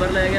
number ਲੈ ਕੇ